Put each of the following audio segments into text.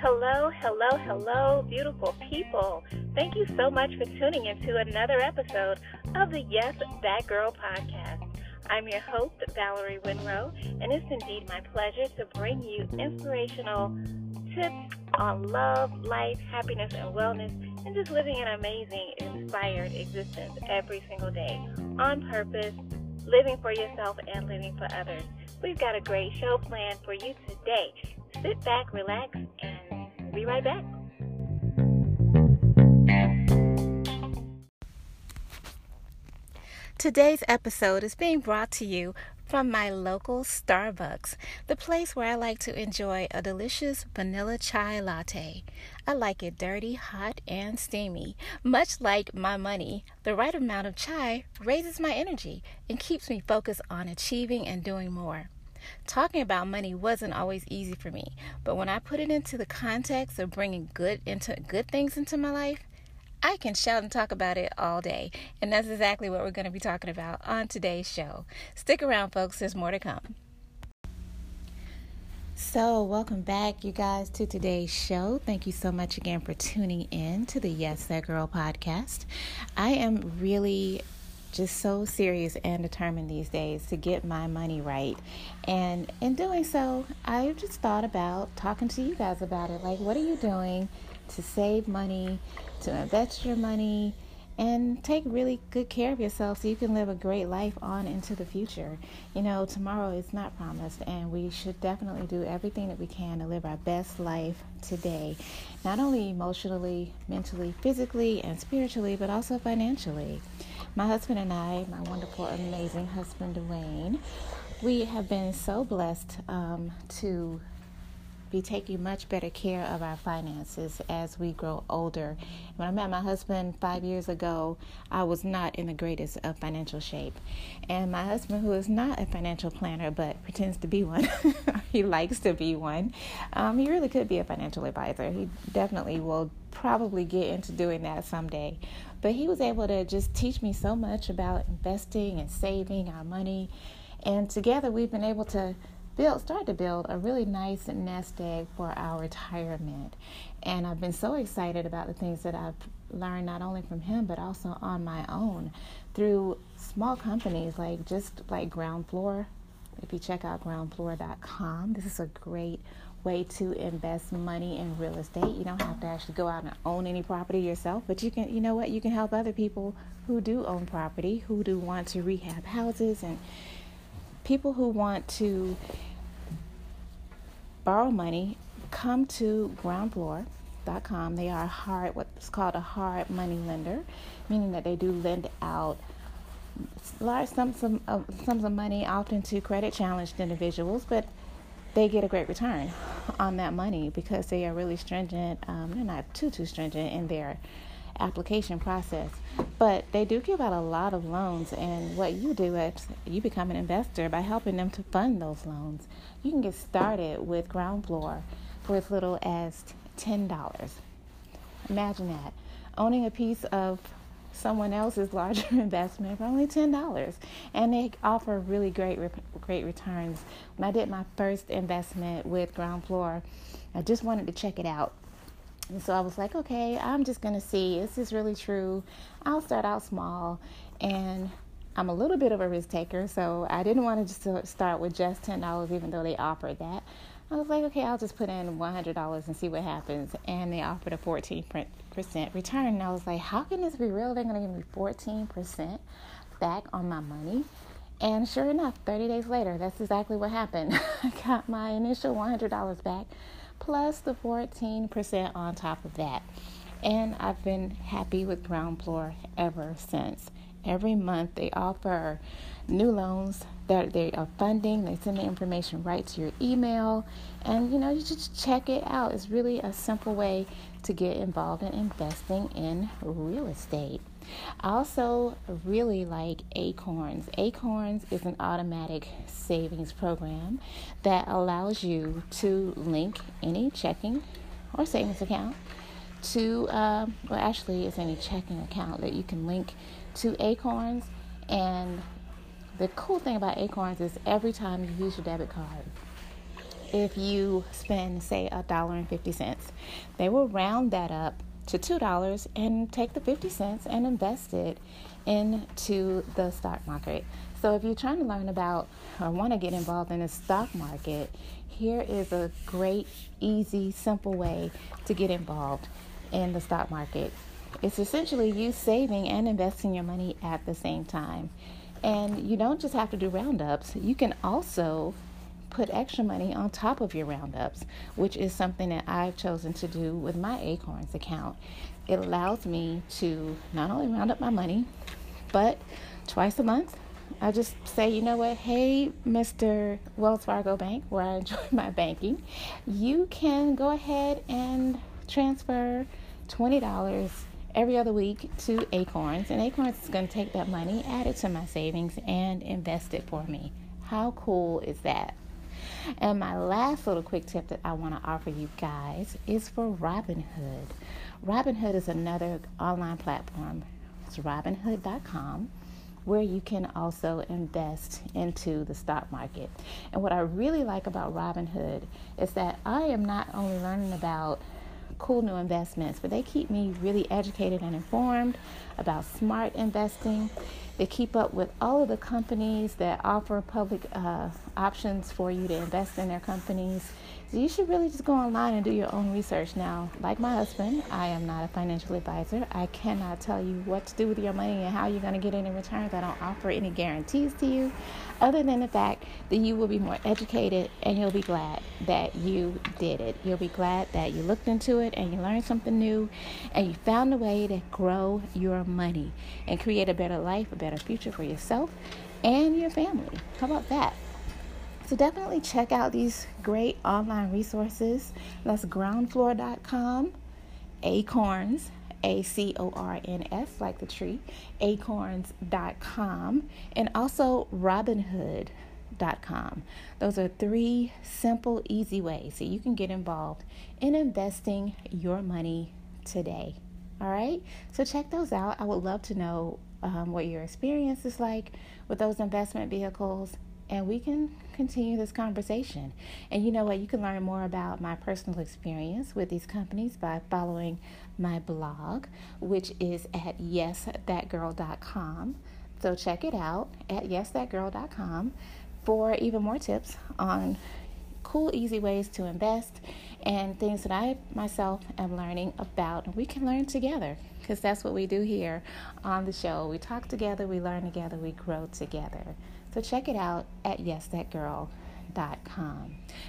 Hello, hello, hello, beautiful people. Thank you so much for tuning into another episode of the Yes, That Girl podcast. I'm your host, Valerie Winrow, and it's indeed my pleasure to bring you inspirational tips on love, life, happiness, and wellness, and just living an amazing, inspired existence every single day on purpose, living for yourself and living for others. We've got a great show planned for you today. Sit back, relax, and be right back. Today's episode is being brought to you from my local Starbucks, the place where I like to enjoy a delicious vanilla chai latte. I like it dirty, hot, and steamy. Much like my money, the right amount of chai raises my energy and keeps me focused on achieving and doing more. Talking about money wasn't always easy for me, but when I put it into the context of bringing good into good things into my life, I can shout and talk about it all day. And that's exactly what we're going to be talking about on today's show. Stick around, folks, there's more to come. So, welcome back, you guys, to today's show. Thank you so much again for tuning in to the Yes That Girl podcast. I am really just so serious and determined these days to get my money right. And in doing so, I just thought about talking to you guys about it. Like, what are you doing to save money, to invest your money, and take really good care of yourself so you can live a great life on into the future. You know, tomorrow is not promised, and we should definitely do everything that we can to live our best life today, not only emotionally, mentally, physically, and spiritually, but also financially. My husband and I, my wonderful, amazing husband, Dwayne, we have been so blessed um, to be taking much better care of our finances as we grow older. When I met my husband five years ago, I was not in the greatest of financial shape. And my husband, who is not a financial planner but pretends to be one, he likes to be one, um, he really could be a financial advisor. He definitely will probably get into doing that someday. But he was able to just teach me so much about investing and saving our money. And together we've been able to build, start to build a really nice nest egg for our retirement. And I've been so excited about the things that I've learned not only from him but also on my own through small companies like just like Groundfloor. If you check out groundfloor.com, this is a great way to invest money in real estate. You don't have to actually go out and own any property yourself, but you can, you know what, you can help other people who do own property, who do want to rehab houses and people who want to borrow money, come to groundfloor.com. They are hard, what's called a hard money lender, meaning that they do lend out large sums of, uh, sums of money, often to credit challenged individuals, but they get a great return on that money because they are really stringent. Um, they're not too too stringent in their application process, but they do give out a lot of loans. And what you do is you become an investor by helping them to fund those loans. You can get started with Groundfloor for as little as ten dollars. Imagine that owning a piece of someone else's larger investment for only ten dollars, and they offer really great great returns. When I did my first investment with Groundfloor, I just wanted to check it out and so I was like, okay, I'm just going to see, is this really true? I'll start out small. And I'm a little bit of a risk taker, so I didn't want to just start with just $10, even though they offered that. I was like, okay, I'll just put in $100 and see what happens. And they offered a 14% return. And I was like, how can this be real? They're going to give me 14% back on my money. And sure enough, 30 days later, that's exactly what happened. I got my initial $100 back plus the 14% on top of that. And I've been happy with Groundfloor ever since. Every month they offer new loans that they are funding. They send the information right to your email. And you know, you just check it out. It's really a simple way to get involved in investing in real estate. I also really like Acorns. Acorns is an automatic savings program that allows you to link any checking or savings account to, uh, well, actually, it's any checking account that you can link to Acorns and The cool thing about Acorns is every time you use your debit card, if you spend, say, a dollar and fifty cents, they will round that up to two dollars and take the fifty cents and invest it into the stock market. So if you're trying to learn about or want to get involved in the stock market, here is a great, easy, simple way to get involved in the stock market. It's essentially you saving and investing your money at the same time. And you don't just have to do roundups, you can also put extra money on top of your roundups, which is something that I've chosen to do with my Acorns account. It allows me to not only round up my money, but twice a month, I just say, you know what, hey, Mr. Wells Fargo Bank, where I enjoy my banking, you can go ahead and transfer $20 every other week to Acorns, and Acorns is going to take that money, add it to my savings, and invest it for me. How cool is that? And my last little quick tip that I want to offer you guys is for Robinhood. Robinhood is another online platform. It's robinhood.com where you can also invest into the stock market. And what I really like about Robinhood is that I am not only learning about cool new investments, but they keep me really educated and informed about smart investing. They keep up with all of the companies that offer public uh, options for you to invest in their companies. So you should really just go online and do your own research. Now, like my husband, I am not a financial advisor. I cannot tell you what to do with your money and how you're going to get any returns. I don't offer any guarantees to you, other than the fact that you will be more educated and you'll be glad that you did it. You'll be glad that you looked into it and you learned something new and you found a way to grow your money and create a better life, a better future for yourself and your family. How about that? So definitely check out these great online resources. That's groundfloor.com, acorns, A C O R N S, like the tree, acorns.com, and also robinhood.com. Those are three simple, easy ways that you can get involved in investing your money today. All right, so check those out. I would love to know um, what your experience is like with those investment vehicles and we can continue this conversation. And you know what? You can learn more about my personal experience with these companies by following my blog, which is at yesthatgirl.com. So check it out at yesthatgirl.com for even more tips on cool, easy ways to invest and things that I myself am learning about. We can learn together because that's what we do here on the show. We talk together, we learn together, we grow together. So check it out at yesthatgirl.com.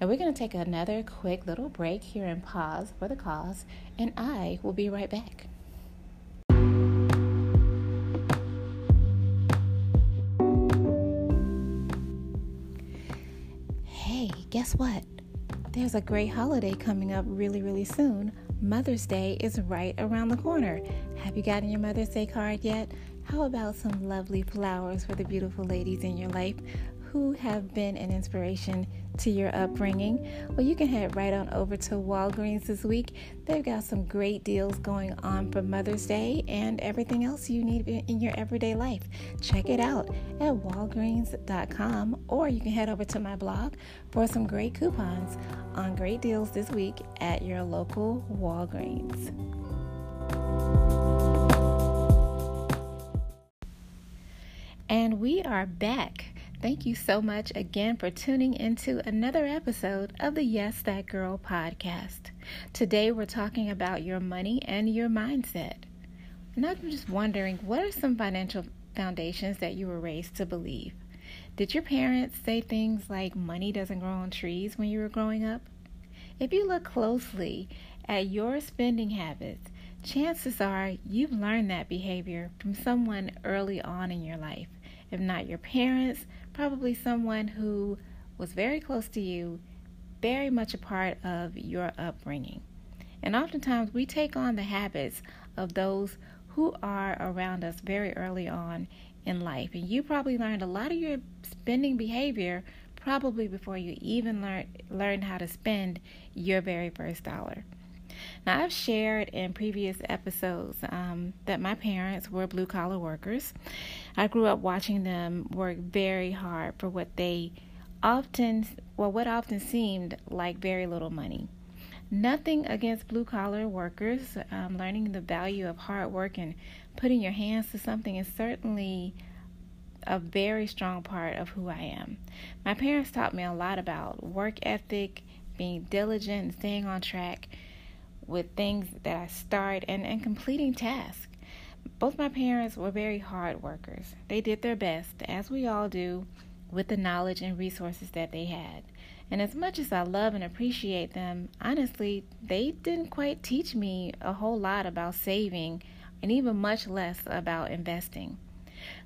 Now we're going to take another quick little break here and pause for the cause, and I will be right back. Hey, guess what? There's a great holiday coming up really, really soon. Mother's Day is right around the corner. Have you gotten your Mother's Day card yet? How about some lovely flowers for the beautiful ladies in your life who have been an inspiration to your upbringing? Well, you can head right on over to Walgreens this week. They've got some great deals going on for Mother's Day and everything else you need in your everyday life. Check it out at walgreens.com or you can head over to my blog for some great coupons on great deals this week at your local Walgreens. And we are back. Thank you so much again for tuning into another episode of the Yes That Girl podcast. Today we're talking about your money and your mindset. And I'm just wondering what are some financial foundations that you were raised to believe? Did your parents say things like money doesn't grow on trees when you were growing up? If you look closely at your spending habits, chances are you've learned that behavior from someone early on in your life if not your parents, probably someone who was very close to you, very much a part of your upbringing. And oftentimes we take on the habits of those who are around us very early on in life. And you probably learned a lot of your spending behavior probably before you even learned learned how to spend your very first dollar. Now, I've shared in previous episodes um, that my parents were blue collar workers. I grew up watching them work very hard for what they often, well, what often seemed like very little money. Nothing against blue collar workers. Um, learning the value of hard work and putting your hands to something is certainly a very strong part of who I am. My parents taught me a lot about work ethic, being diligent, staying on track with things that I start and, and completing tasks. Both my parents were very hard workers. They did their best, as we all do, with the knowledge and resources that they had. And as much as I love and appreciate them, honestly, they didn't quite teach me a whole lot about saving and even much less about investing.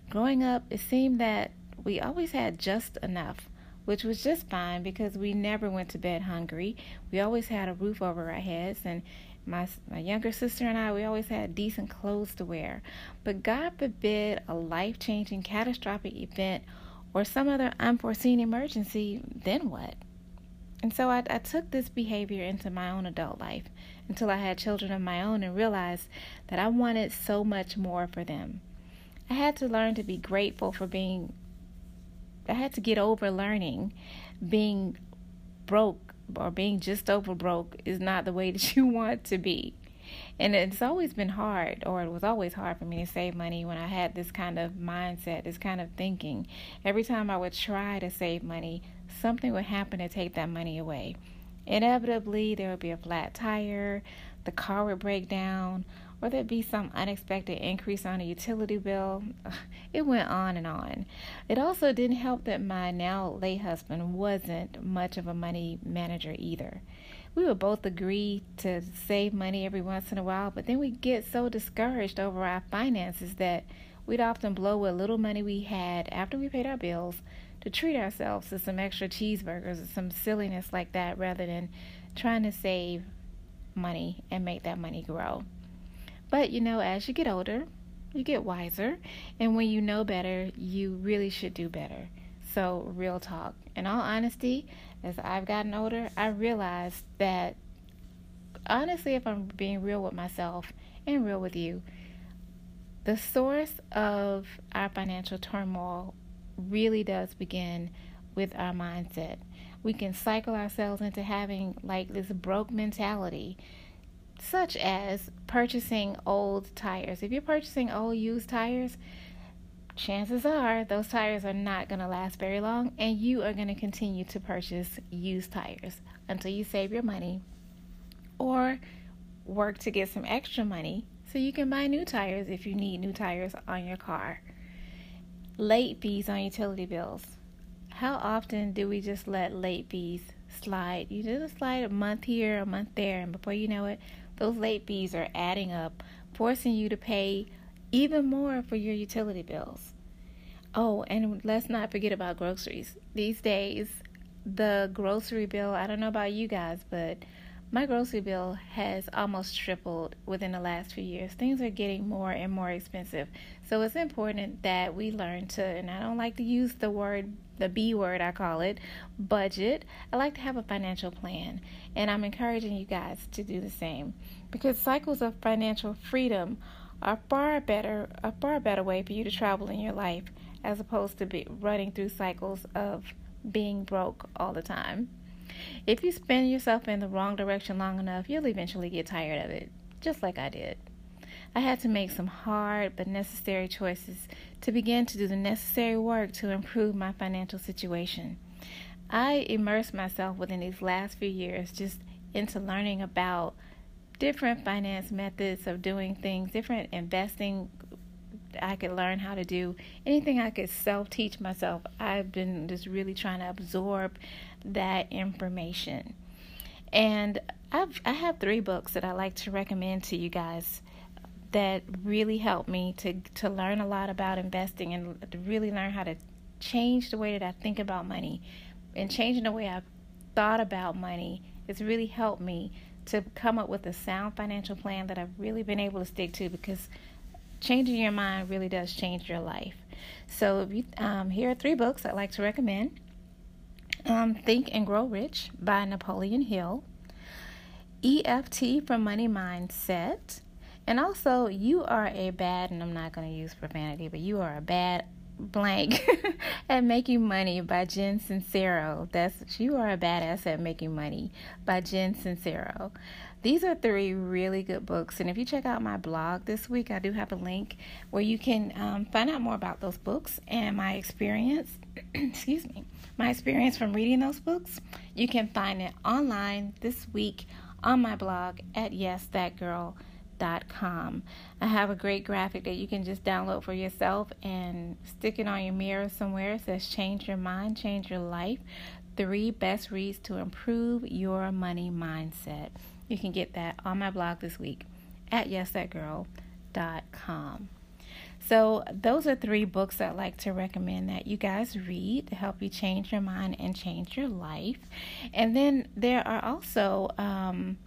Growing up, it seemed that we always had just enough, which was just fine because we never went to bed hungry. We always had a roof over our heads, and my, my younger sister and I, we always had decent clothes to wear. But God forbid a life changing catastrophic event or some other unforeseen emergency, then what? And so I, I, took this behavior into my own adult life until I had children of my own and realized that I wanted so much more for them. I had to learn to be grateful for being, I had to get over learning being broke or being just over broke is not the way that you want to be. And it's always been hard, or it was always hard for me to save money when I had this kind of mindset, this kind of thinking. Every time I would try to save money, something would happen to take that money away. Inevitably, there would be a flat tire, the car would break down, or there'd be some unexpected increase on a utility bill. It went on and on. It also didn't help that my now late husband wasn't much of a money manager either. We would both agree to save money every once in a while, but then we'd get so discouraged over our finances that we'd often blow what little money we had after we paid our bills to treat ourselves to some extra cheeseburgers or some silliness like that rather than trying to save money and make that money grow. But you know, as you get older, you get wiser, and when you know better, you really should do better. So, real talk. In all honesty, as I've gotten older, I realized that honestly, if I'm being real with myself and real with you, the source of our financial turmoil really does begin with our mindset. We can cycle ourselves into having like this broke mentality such as purchasing old tires. If you're purchasing old used tires, chances are those tires are not going to last very long, and you are going to continue to purchase used tires until you save your money or work to get some extra money so you can buy new tires if you need new tires on your car. Late fees on utility bills. How often do we just let late fees slide? You just slide a month here, a month there, and before you know it, those late fees are adding up, forcing you to pay even more for your utility bills. Oh, and let's not forget about groceries. These days, the grocery bill, I don't know about you guys, but my grocery bill has almost tripled within the last few years. Things are getting more and more expensive. So it's important that we learn to, and I don't like to use the word, the B word, I call it, budget. I like to have a financial plan. And I'm encouraging you guys to do the same because cycles of financial freedom are far better, a far better way for you to travel in your life as opposed to be running through cycles of being broke all the time. If you spin yourself in the wrong direction long enough, you'll eventually get tired of it, just like I did. I had to make some hard but necessary choices to begin to do the necessary work to improve my financial situation. I immersed myself within these last few years just into learning about different finance methods of doing things, different investing I could learn how to do, anything I could self teach myself. I've been just really trying to absorb that information. And I've I have three books that I like to recommend to you guys that really helped me to to learn a lot about investing and really learn how to change the way that I think about money and changing the way I've thought about money. It's really helped me to come up with a sound financial plan that I've really been able to stick to because changing your mind really does change your life. So, you, um, here are three books I'd like to recommend um, Think and Grow Rich by Napoleon Hill, EFT for Money Mindset. And also, you are a bad, and I'm not going to use profanity, but you are a bad blank at making money by Jen Sincero. That's you are a badass at making money by Jen Sincero. These are three really good books, and if you check out my blog this week, I do have a link where you can um, find out more about those books and my experience. excuse me, my experience from reading those books. You can find it online this week on my blog at Yes That Girl com. I have a great graphic that you can just download for yourself and stick it on your mirror somewhere. It says Change Your Mind, Change Your Life. Three best reads to improve your money mindset. You can get that on my blog this week at yesthatgirl.com. So, those are three books I'd like to recommend that you guys read to help you change your mind and change your life. And then there are also um,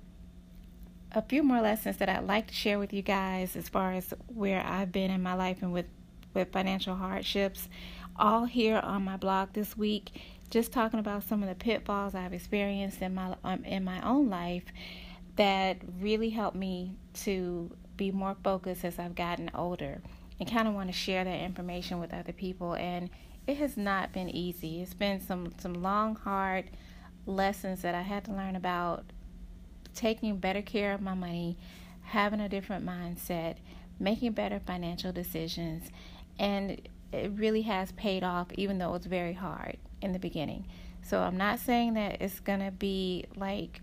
a few more lessons that I'd like to share with you guys as far as where I've been in my life and with, with financial hardships, all here on my blog this week. Just talking about some of the pitfalls I've experienced in my um, in my own life that really helped me to be more focused as I've gotten older, and kind of want to share that information with other people. And it has not been easy. It's been some some long, hard lessons that I had to learn about taking better care of my money, having a different mindset, making better financial decisions, and it really has paid off, even though it's very hard in the beginning. So I'm not saying that it's gonna be like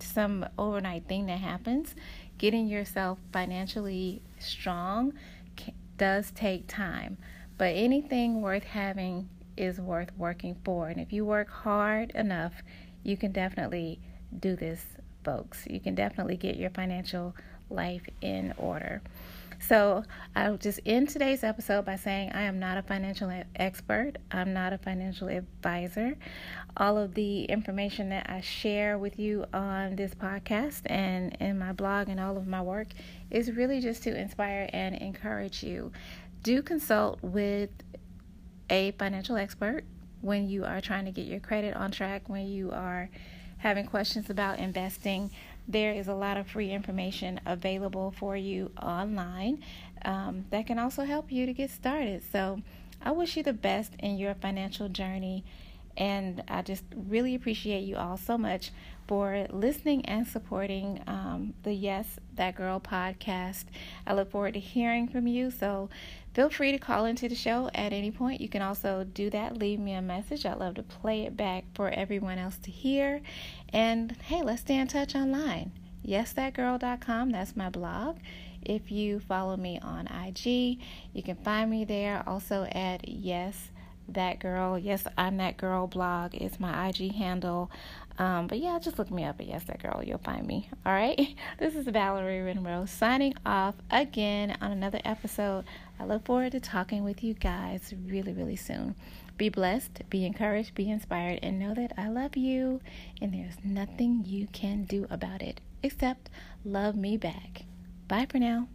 some overnight thing that happens. Getting yourself financially strong does take time, but anything worth having is worth working for. And if you work hard enough, you can definitely do this folks. You can definitely get your financial life in order. So, I'll just end today's episode by saying I am not a financial expert. I'm not a financial advisor. All of the information that I share with you on this podcast and in my blog and all of my work is really just to inspire and encourage you. Do consult with a financial expert when you are trying to get your credit on track, when you are having questions about investing, there is a lot of free information available for you online um, that can also help you to get started. So, I wish you the best in your financial journey. And I just really appreciate you all so much for listening and supporting um, the Yes That Girl podcast. I look forward to hearing from you. So feel free to call into the show at any point. You can also do that, leave me a message. I'd love to play it back for everyone else to hear. And hey, let's stay in touch online. YesThatGirl.com, that's my blog. If you follow me on IG, you can find me there also at Yes That Girl. Yes, I'm That Girl blog is my IG handle. Um, but yeah, just look me up at Yes That Girl. You'll find me. All right. This is Valerie Renroe signing off again on another episode. I look forward to talking with you guys really, really soon. Be blessed, be encouraged, be inspired, and know that I love you and there's nothing you can do about it except love me back. Bye for now.